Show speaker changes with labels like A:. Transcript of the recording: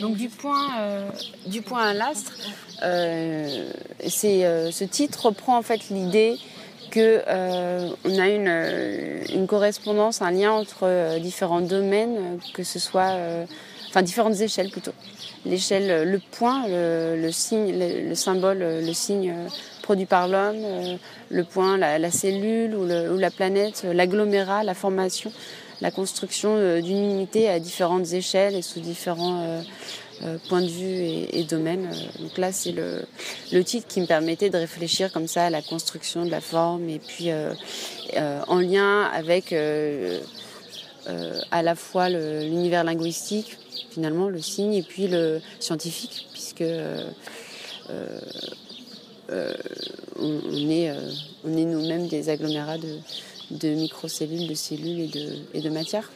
A: Donc du point, du point à l'astre, c'est ce titre reprend en fait l'idée que on a une, une, correspondance, un lien entre différents domaines, que ce soit, enfin différentes échelles plutôt. L'échelle, le point, le, signe, le, symbole, le signe produit par l'homme, le point, la, cellule ou, ou, la planète, l'agglomérat, la formation, la construction d'une unité à différentes échelles et sous différents euh, point de vue et, domaine. Euh, donc là, c'est le, titre qui me permettait de réfléchir comme ça à la construction de la forme et puis euh, en lien avec à la fois l'univers linguistique, finalement, le signe, et puis le scientifique, puisque on, est, on est nous-mêmes des agglomérats de, de, microcellules, de cellules et de, et de matière.